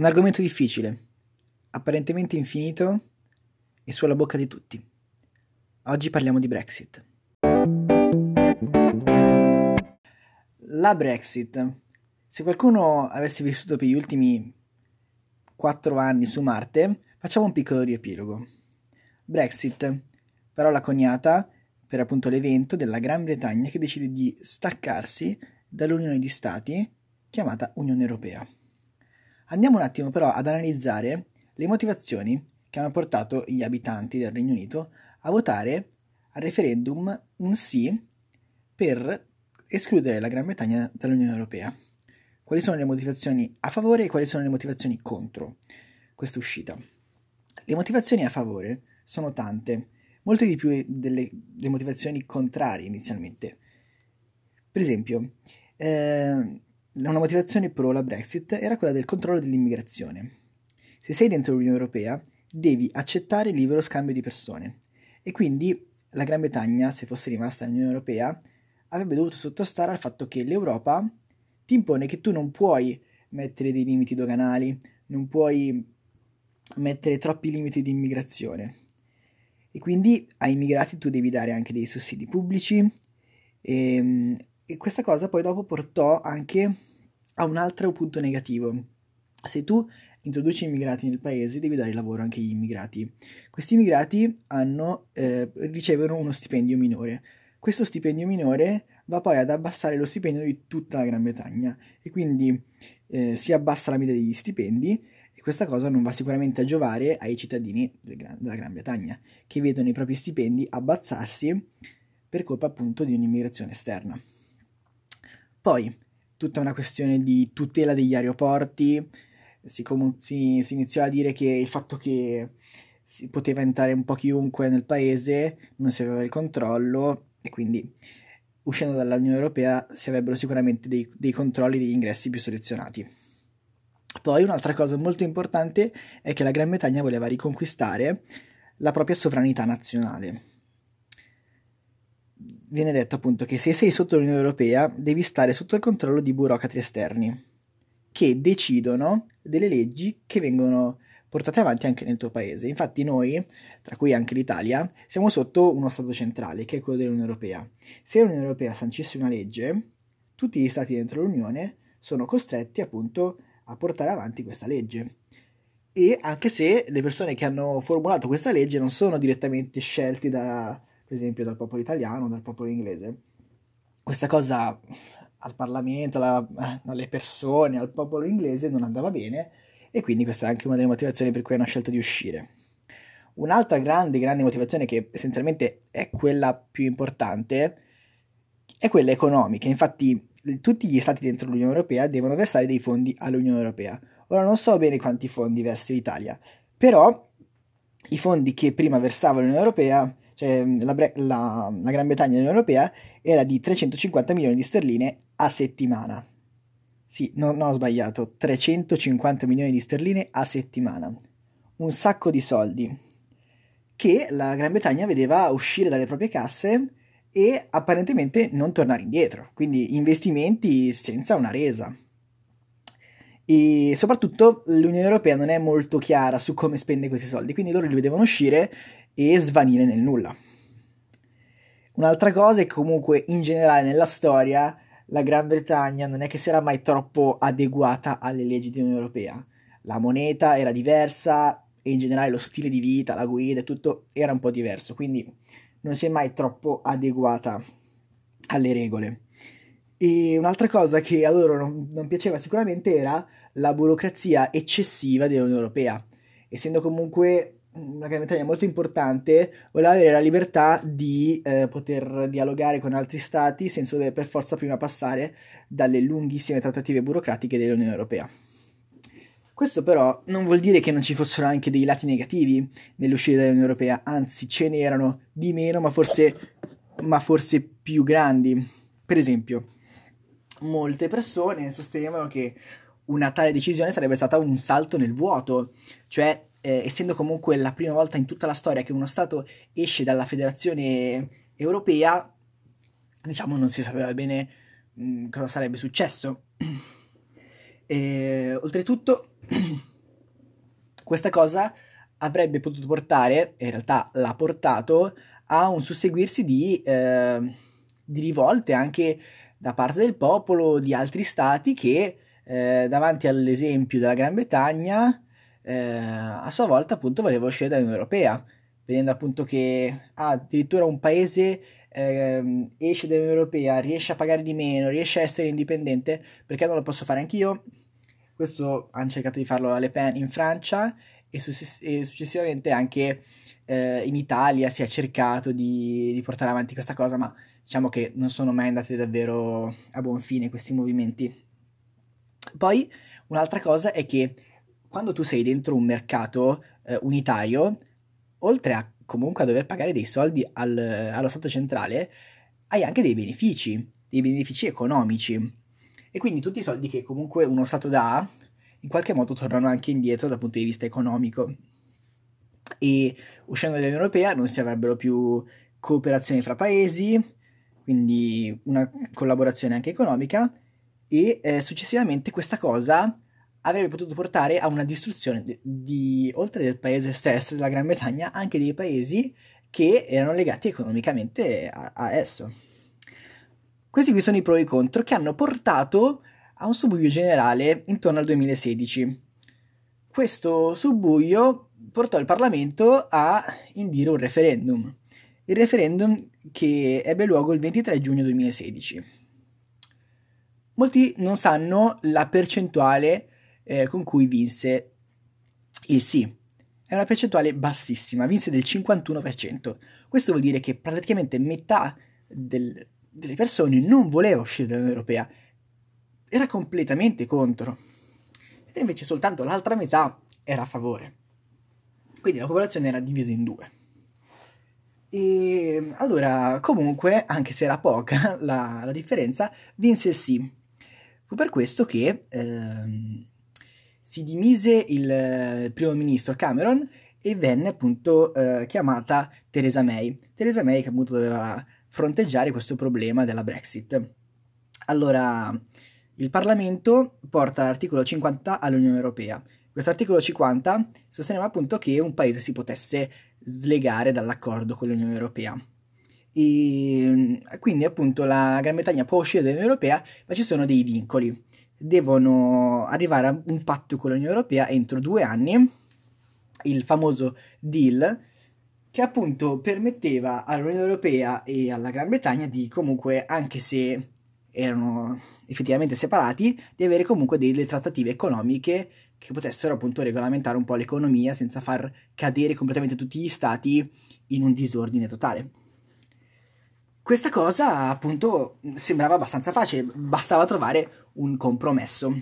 Un argomento difficile, apparentemente infinito e sulla bocca di tutti. Oggi parliamo di Brexit. La Brexit. Se qualcuno avesse vissuto per gli ultimi quattro anni su Marte, facciamo un piccolo riepilogo. Brexit, parola coniata per appunto l'evento della Gran Bretagna che decide di staccarsi dall'Unione di Stati chiamata Unione Europea. Andiamo un attimo però ad analizzare le motivazioni che hanno portato gli abitanti del Regno Unito a votare al referendum un sì per escludere la Gran Bretagna dall'Unione Europea. Quali sono le motivazioni a favore e quali sono le motivazioni contro questa uscita? Le motivazioni a favore sono tante, molte di più delle, delle motivazioni contrarie inizialmente. Per esempio, eh, una motivazione pro la Brexit era quella del controllo dell'immigrazione. Se sei dentro l'Unione Europea, devi accettare il libero scambio di persone e quindi la Gran Bretagna, se fosse rimasta nell'Unione Europea, avrebbe dovuto sottostare al fatto che l'Europa ti impone che tu non puoi mettere dei limiti doganali, non puoi mettere troppi limiti di immigrazione. E quindi ai immigrati tu devi dare anche dei sussidi pubblici e, ehm, e questa cosa poi dopo portò anche a un altro punto negativo. Se tu introduci immigrati nel paese, devi dare lavoro anche agli immigrati. Questi immigrati hanno, eh, ricevono uno stipendio minore. Questo stipendio minore va poi ad abbassare lo stipendio di tutta la Gran Bretagna e quindi eh, si abbassa la media degli stipendi e questa cosa non va sicuramente a giovare ai cittadini del Gran, della Gran Bretagna che vedono i propri stipendi abbassarsi per colpa appunto di un'immigrazione esterna. Poi, tutta una questione di tutela degli aeroporti, si, com- si, si iniziò a dire che il fatto che si poteva entrare un po' chiunque nel paese non si aveva il controllo e quindi uscendo dall'Unione Europea si avrebbero sicuramente dei, dei controlli degli ingressi più selezionati. Poi un'altra cosa molto importante è che la Gran Bretagna voleva riconquistare la propria sovranità nazionale. Viene detto appunto che se sei sotto l'Unione Europea devi stare sotto il controllo di burocrati esterni che decidono delle leggi che vengono portate avanti anche nel tuo paese. Infatti noi, tra cui anche l'Italia, siamo sotto uno Stato centrale, che è quello dell'Unione Europea. Se l'Unione Europea sancisce una legge, tutti gli Stati dentro l'Unione sono costretti appunto a portare avanti questa legge. E anche se le persone che hanno formulato questa legge non sono direttamente scelti da, per esempio, dal popolo italiano o dal popolo inglese, questa cosa al Parlamento, alla, alle persone, al popolo inglese non andava bene e quindi questa è anche una delle motivazioni per cui hanno scelto di uscire. Un'altra grande, grande motivazione che essenzialmente è quella più importante è quella economica. Infatti tutti gli stati dentro l'Unione Europea devono versare dei fondi all'Unione Europea. Ora non so bene quanti fondi versi l'Italia, però i fondi che prima versava l'Unione Europea, cioè la, la, la Gran Bretagna dell'Unione Europea, era di 350 milioni di sterline a settimana. Sì, no, non ho sbagliato, 350 milioni di sterline a settimana. Un sacco di soldi che la Gran Bretagna vedeva uscire dalle proprie casse e apparentemente non tornare indietro, quindi investimenti senza una resa. E soprattutto l'Unione Europea non è molto chiara su come spende questi soldi, quindi loro li vedevano uscire e svanire nel nulla. Un'altra cosa è che comunque in generale nella storia la Gran Bretagna non è che si era mai troppo adeguata alle leggi dell'Unione Europea. La moneta era diversa e in generale lo stile di vita, la guida e tutto era un po' diverso, quindi non si è mai troppo adeguata alle regole. E un'altra cosa che a loro non, non piaceva sicuramente era la burocrazia eccessiva dell'Unione Europea, essendo comunque una Gran Bretagna molto importante, voleva avere la libertà di eh, poter dialogare con altri stati senza dover per forza prima passare dalle lunghissime trattative burocratiche dell'Unione Europea. Questo però non vuol dire che non ci fossero anche dei lati negativi nell'uscita dall'Unione Europea, anzi ce n'erano di meno, ma forse, ma forse più grandi. Per esempio, molte persone sostenevano che una tale decisione sarebbe stata un salto nel vuoto, cioè eh, essendo comunque la prima volta in tutta la storia che uno Stato esce dalla federazione europea, diciamo non si sapeva bene mh, mm, cosa sarebbe successo. E, oltretutto, Questa cosa avrebbe potuto portare, in realtà l'ha portato, a un susseguirsi di, eh, di rivolte anche da parte del popolo di altri stati che eh, davanti all'esempio della Gran Bretagna eh, a sua volta appunto voleva uscire dall'Unione Europea, vedendo appunto che ah, addirittura un paese eh, esce dall'Unione Europea, riesce a pagare di meno, riesce a essere indipendente, perché non lo posso fare anch'io? Questo hanno cercato di farlo a Le Pen in Francia e, success- e successivamente anche eh, in Italia si è cercato di, di, portare avanti questa cosa, ma diciamo che non sono mai andati davvero a buon fine questi movimenti. Poi un'altra cosa è che quando tu sei dentro un mercato eh, unitario, oltre a comunque a dover pagare dei soldi al, allo Stato centrale, hai anche dei benefici, dei benefici economici. E quindi tutti i soldi che comunque uno Stato dà, in qualche modo tornano anche indietro dal punto di vista economico. E uscendo dall'Unione Europea non si avrebbero più cooperazioni fra paesi, quindi una collaborazione anche economica, e eh, successivamente questa cosa avrebbe potuto portare a una distruzione di, di, oltre del paese stesso, della Gran Bretagna, anche dei paesi che erano legati economicamente a, a esso. Questi qui sono i pro e i contro che hanno portato a un subbuglio generale intorno al 2016. Questo subbuglio portò il Parlamento a indire un referendum. Il referendum che ebbe luogo il 23 giugno 2016. Molti non sanno la percentuale eh, con cui vinse il sì. È una percentuale bassissima, vinse del 51%. Questo vuol dire che praticamente metà del, delle persone non voleva uscire dall'Unione Europea, era completamente contro. E invece soltanto l'altra metà era a favore. Quindi la popolazione era divisa in due. E allora, comunque, anche se era poca la, la differenza, vinse il sì. Fu per questo che ehm, si dimise il, il primo ministro Cameron e venne appunto eh, chiamata Theresa May. Theresa May che appunto doveva fronteggiare questo problema della Brexit. Allora, il Parlamento porta l'articolo 50 all'Unione Europea. Questo articolo 50 sosteneva appunto che un paese si potesse slegare dall'accordo con l'Unione Europea. E quindi appunto la Gran Bretagna può uscire dall'Unione Europea, ma ci sono dei vincoli devono arrivare a un patto con l'Unione Europea entro due anni, il famoso deal, che appunto permetteva all'Unione Europea e alla Gran Bretagna di comunque, anche se erano effettivamente separati, di avere comunque delle trattative economiche che potessero appunto regolamentare un po' l'economia senza far cadere completamente tutti gli stati in un disordine totale. Questa cosa appunto sembrava abbastanza facile, bastava trovare un compromesso.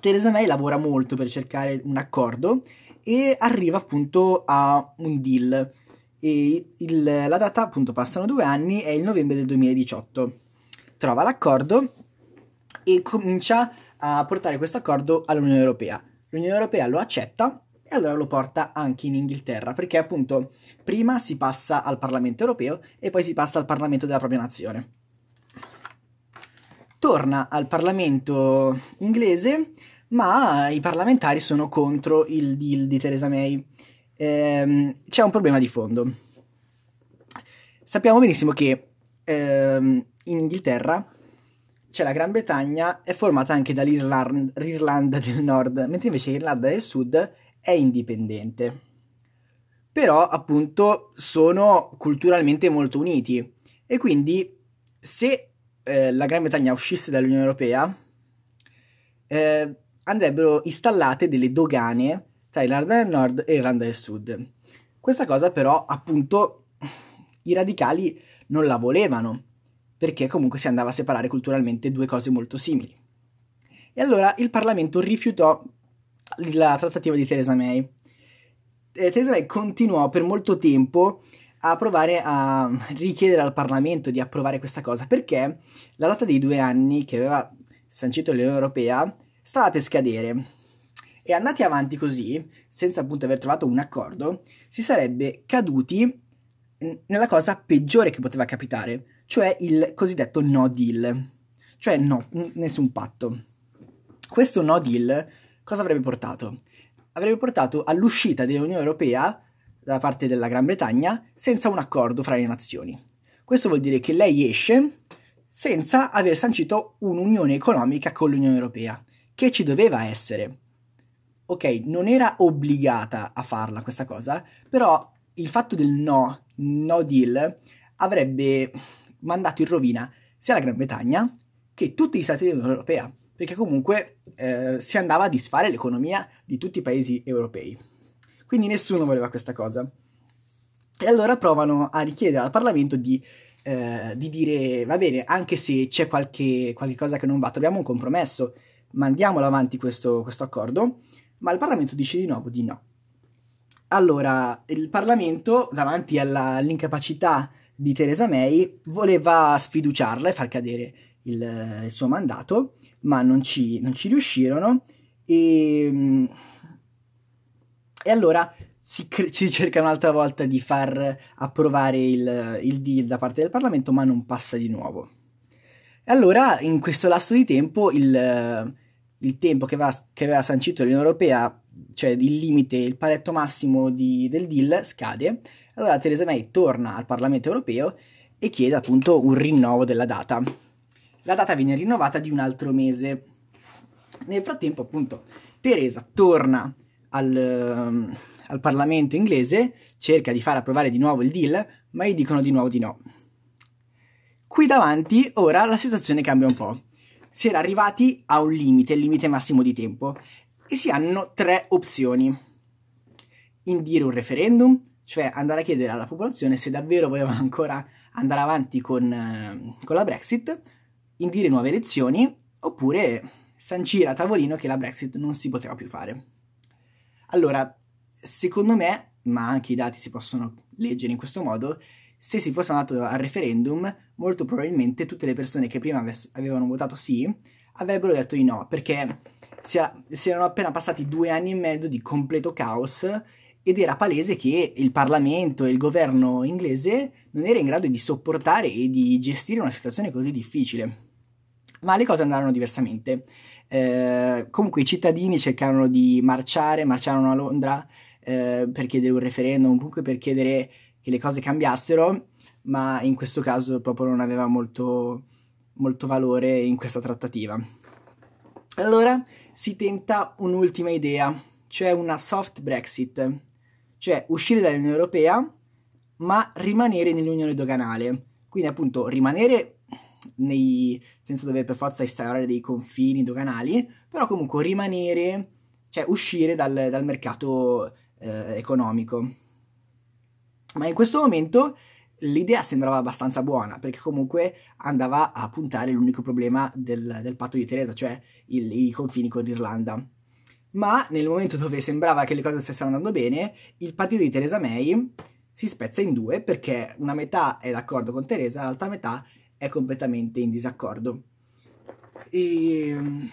Theresa May lavora molto per cercare un accordo e arriva appunto a un deal. Il, la data appunto passano due anni, è il novembre del 2018. Trova l'accordo e comincia a portare questo accordo all'Unione Europea. L'Unione Europea lo accetta e allora lo porta anche in Inghilterra, perché appunto prima si passa al Parlamento europeo e poi si passa al Parlamento della propria nazione. Torna al Parlamento inglese, ma i parlamentari sono contro il deal di Theresa May. Ehm, c'è un problema di fondo. Sappiamo benissimo che ehm, in Inghilterra c'è la Gran Bretagna, è formata anche dall'Irlanda del Nord, mentre invece l'Irlanda del Sud è indipendente. Però appunto sono culturalmente molto uniti e quindi se eh, la Gran Bretagna uscisse dall'Unione Europea eh, andrebbero installate delle dogane tra Irlanda del Nord e Irlanda del Sud. Questa cosa però appunto i radicali non la volevano perché comunque si andava a separare culturalmente due cose molto simili. E allora il Parlamento rifiutò la trattativa di Theresa May. Eh, Theresa May continuò per molto tempo a provare a richiedere al Parlamento di approvare questa cosa perché la data dei due anni che aveva sancito l'Unione Europea stava per scadere e andati avanti così, senza appunto aver trovato un accordo, si sarebbe caduti nella cosa peggiore che poteva capitare, cioè il cosiddetto no deal, cioè no, nessun patto. Questo no deal cosa avrebbe portato? avrebbe portato all'uscita dell'Unione Europea da parte della Gran Bretagna senza un accordo fra le nazioni. Questo vuol dire che lei esce senza aver sancito un'unione economica con l'Unione Europea, che ci doveva essere. Ok, non era obbligata a farla questa cosa, però il fatto del no, no deal, avrebbe mandato in rovina sia la Gran Bretagna che tutti gli stati dell'Unione Europea, perché comunque eh, si andava a disfare l'economia di tutti i paesi europei. Quindi nessuno voleva questa cosa. E allora provano a richiedere al Parlamento di, eh, di dire, va bene, anche se c'è qualche, qualche, cosa che non va, troviamo un compromesso, mandiamolo avanti questo, questo accordo, ma il Parlamento dice di nuovo di no. Allora, il Parlamento, davanti alla, all'incapacità di Theresa May, voleva sfiduciarla e far cadere il, il suo mandato, ma non ci, non ci riuscirono e, e allora si, si, cerca un'altra volta di far approvare il, il deal da parte del Parlamento, ma non passa di nuovo. E allora, in questo lasso di tempo, il, il tempo che aveva, che aveva sancito l'Unione Europea, cioè il limite, il paletto massimo di, del deal, scade. Allora Theresa May torna al Parlamento Europeo e chiede appunto un rinnovo della data. La data viene rinnovata di un altro mese. Nel frattempo, appunto, Teresa torna al, al Parlamento inglese, cerca di far approvare di nuovo il deal, ma gli dicono di nuovo di no. Qui davanti ora la situazione cambia un po'. Si era arrivati a un limite, il limite massimo di tempo, e si hanno tre opzioni. Indire un referendum, cioè andare a chiedere alla popolazione se davvero volevano ancora andare avanti con, con la Brexit, indire nuove elezioni, oppure sancire a tavolino che la Brexit non si poteva più fare. Allora, secondo me, ma anche i dati si possono leggere in questo modo, se si fosse andato al referendum, molto probabilmente tutte le persone che prima avevano votato sì avrebbero detto di no, perché si, era, si erano appena passati due anni e mezzo di completo caos ed era palese che il Parlamento e il governo inglese non era in grado di sopportare e di gestire una situazione così difficile. Ma le cose andarono diversamente. Eh, comunque i cittadini cercarono di marciare, marciarono a Londra eh, per chiedere un referendum, comunque per chiedere che le cose cambiassero, ma in questo caso proprio non aveva molto, molto valore in questa trattativa. Allora si tenta un'ultima idea, cioè una soft Brexit, cioè uscire dall'Unione Europea ma rimanere nell'unione doganale. Quindi appunto rimanere nei, senza dover per forza instaurare dei confini doganali, però comunque rimanere, cioè uscire dal, dal mercato eh, economico. Ma in questo momento l'idea sembrava abbastanza buona, perché comunque andava a puntare l'unico problema del, del patto di Teresa, cioè il, i confini con l'Irlanda. Ma nel momento dove sembrava che le cose stessero andando bene, il partito di Teresa May si spezza in due perché una metà è d'accordo con Teresa, l'altra metà è completamente in disaccordo. E... Ehm,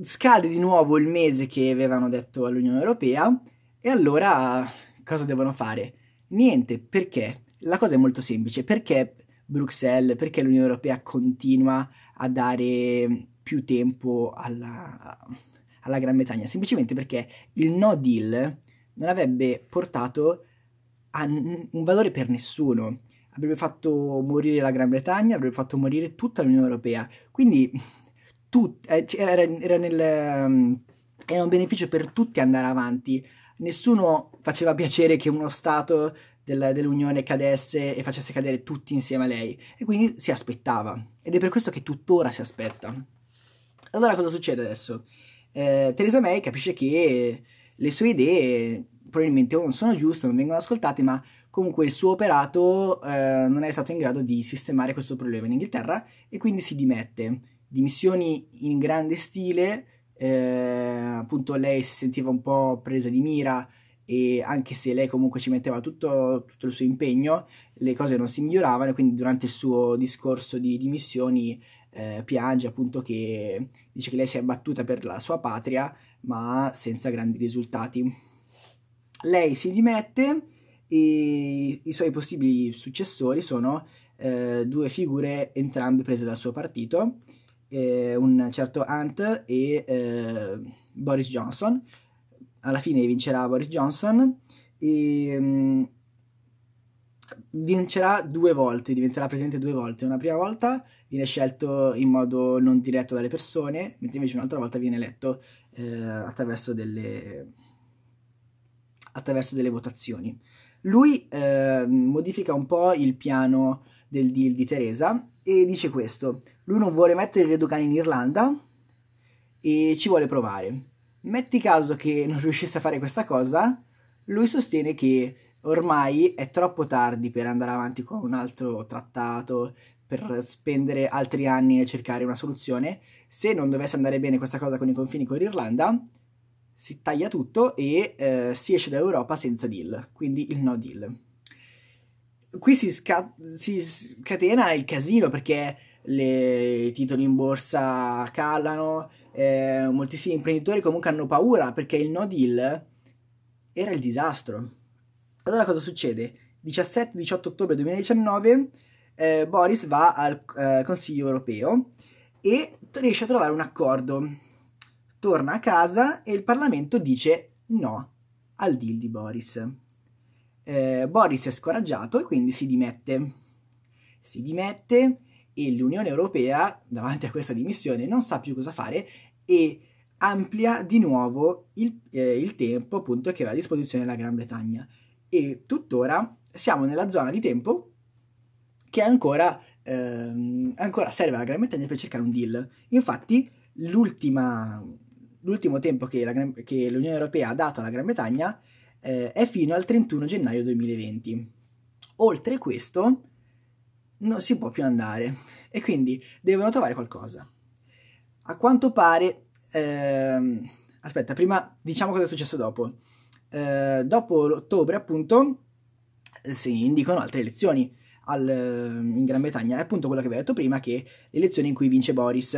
scade di nuovo il mese che avevano detto all'Unione Europea e allora cosa devono fare? Niente, perché? La cosa è molto semplice, perché Bruxelles, perché l'Unione Europea continua a dare più tempo alla, alla Gran Bretagna? Semplicemente perché il no deal non avrebbe portato a un valore per nessuno avrebbe fatto morire la Gran Bretagna, avrebbe fatto morire tutta l'Unione Europea. Quindi tut, eh, era, era, nel, um, era un beneficio per tutti andare avanti. Nessuno faceva piacere che uno Stato del, dell'Unione cadesse e facesse cadere tutti insieme a lei. E quindi si aspettava. Ed è per questo che tuttora si aspetta. Allora cosa succede adesso? Eh, Theresa May capisce che le sue idee probabilmente non sono giuste, non vengono ascoltate, ma comunque il suo operato eh, non è stato in grado di sistemare questo problema in Inghilterra e quindi si dimette. Dimissioni in grande stile, eh, appunto lei si sentiva un po' presa di mira e anche se lei comunque ci metteva tutto, tutto il suo impegno, le cose non si miglioravano quindi durante il suo discorso di dimissioni eh, piange appunto che dice che lei si è battuta per la sua patria ma senza grandi risultati. Lei si dimette e i suoi possibili successori sono eh, due figure entrambe prese dal suo partito eh, un certo Hunt e eh, Boris Johnson. Alla fine vincerà Boris Johnson e um, vincerà due volte, diventerà presidente due volte. Una prima volta viene scelto in modo non diretto dalle persone, mentre invece un'altra volta viene eletto eh, attraverso, delle, attraverso delle votazioni. Lui eh, modifica un po' il piano del deal di Teresa e dice questo, lui non vuole mettere i Reducani in Irlanda e ci vuole provare. Metti caso che non riuscisse a fare questa cosa, lui sostiene che ormai è troppo tardi per andare avanti con un altro trattato, per spendere altri anni e cercare una soluzione. Se non dovesse andare bene questa cosa con i confini con l'Irlanda, si taglia tutto e eh, si esce dall'Europa senza deal, quindi il no deal. Qui si, sca- si scatena il casino perché le, i titoli in borsa calano, eh, moltissimi imprenditori comunque hanno paura perché il no deal era il disastro. Allora cosa succede? 17-18 ottobre 2019 eh, Boris va al eh, Consiglio europeo e riesce a trovare un accordo. Torna a casa e il Parlamento dice no al deal di Boris. Eh, Boris è scoraggiato e quindi si dimette. Si dimette e l'Unione Europea, davanti a questa dimissione, non sa più cosa fare e amplia di nuovo il, eh, il tempo appunto che aveva a disposizione la Gran Bretagna. E tuttora siamo nella zona di tempo che ancora, ehm, ancora serve alla Gran Bretagna per cercare un deal. Infatti, l'ultimo tempo che, la, che, l'Unione Europea ha dato alla Gran Bretagna eh, è fino al 31 gennaio 2020. Oltre questo, non si può più andare e quindi devono trovare qualcosa. A quanto pare, ehm, aspetta, prima diciamo cosa è successo dopo. Eh, dopo l'ottobre, appunto, si indicano altre elezioni al, in Gran Bretagna. È appunto quello che vi ho detto prima, che le elezioni in cui vince Boris.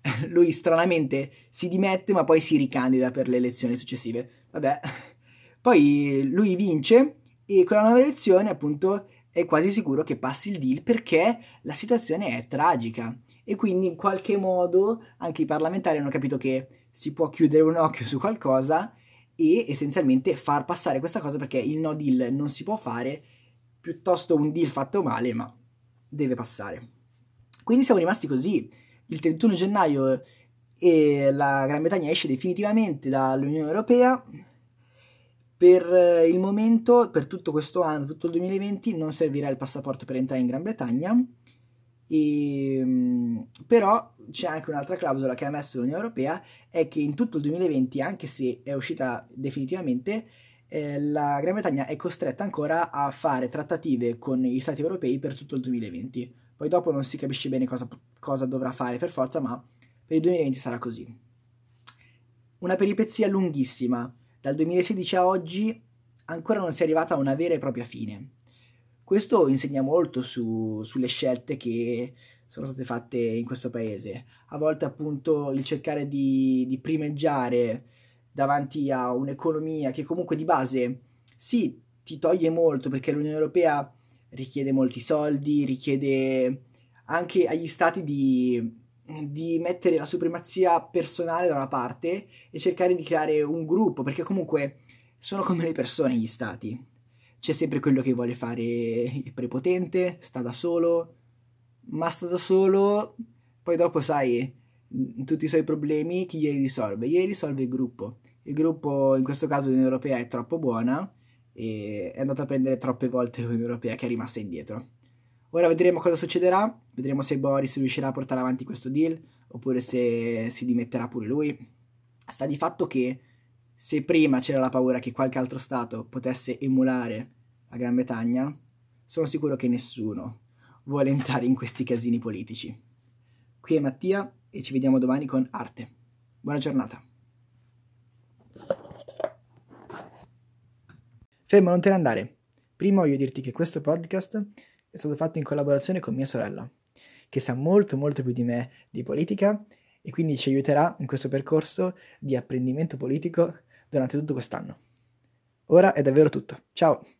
Lui stranamente si dimette, ma poi si ricandida per le elezioni successive. Vabbè. Poi lui vince e con la nuova elezione, appunto, è quasi sicuro che passi il deal perché la situazione è tragica. E quindi in qualche modo anche i parlamentari hanno capito che si può chiudere un occhio su qualcosa e essenzialmente far passare questa cosa perché il no deal non si può fare piuttosto un deal fatto male, ma deve passare. Quindi siamo rimasti così. Il 31 gennaio e la Gran Bretagna esce definitivamente dall'Unione Europea. Per eh, il momento, per tutto questo anno, tutto il 2020, non servirà il passaporto per entrare in Gran Bretagna. E, ehm, però c'è anche un'altra clausola che ha messo l'Unione Europea, è che in tutto il 2020, anche se è uscita definitivamente, eh, la Gran Bretagna è costretta ancora a fare trattative con gli stati europei per tutto il 2020. Poi dopo non si capisce bene cosa, cosa dovrà fare per forza, ma per il 2020 sarà così. Una peripezia lunghissima. Dal 2016 a oggi ancora non si è arrivata a una vera e propria fine. Questo insegna molto su, sulle scelte che sono state fatte in questo paese. A volte appunto il cercare di, di primeggiare davanti a un'economia che comunque di base sì ti toglie molto perché l'Unione Europea richiede molti soldi, richiede anche agli stati di, di mettere la supremazia personale da una parte e cercare di creare un gruppo perché comunque sono come le persone gli stati. C'è sempre quello che vuole fare il prepotente, sta da solo, ma sta da solo, poi dopo sai, tutti i suoi problemi chi glieli risolve? Glieli risolve il gruppo il gruppo, in questo caso l'Unione Europea, è troppo buona e è andata a prendere troppe volte l'Unione Europea che è rimasta indietro. Ora vedremo cosa succederà, vedremo se Boris riuscirà a portare avanti questo deal oppure se si dimetterà pure lui. Sta di fatto che se prima c'era la paura che qualche altro Stato potesse emulare la Gran Bretagna, sono sicuro che nessuno vuole entrare in questi casini politici. Qui è Mattia e ci vediamo domani con Arte. Buona giornata. Fermo, non te ne andare. Prima voglio dirti che questo podcast è stato fatto in collaborazione con mia sorella, che sa molto molto più di me di politica e quindi ci aiuterà in questo percorso di apprendimento politico durante tutto quest'anno. Ora è davvero tutto. Ciao!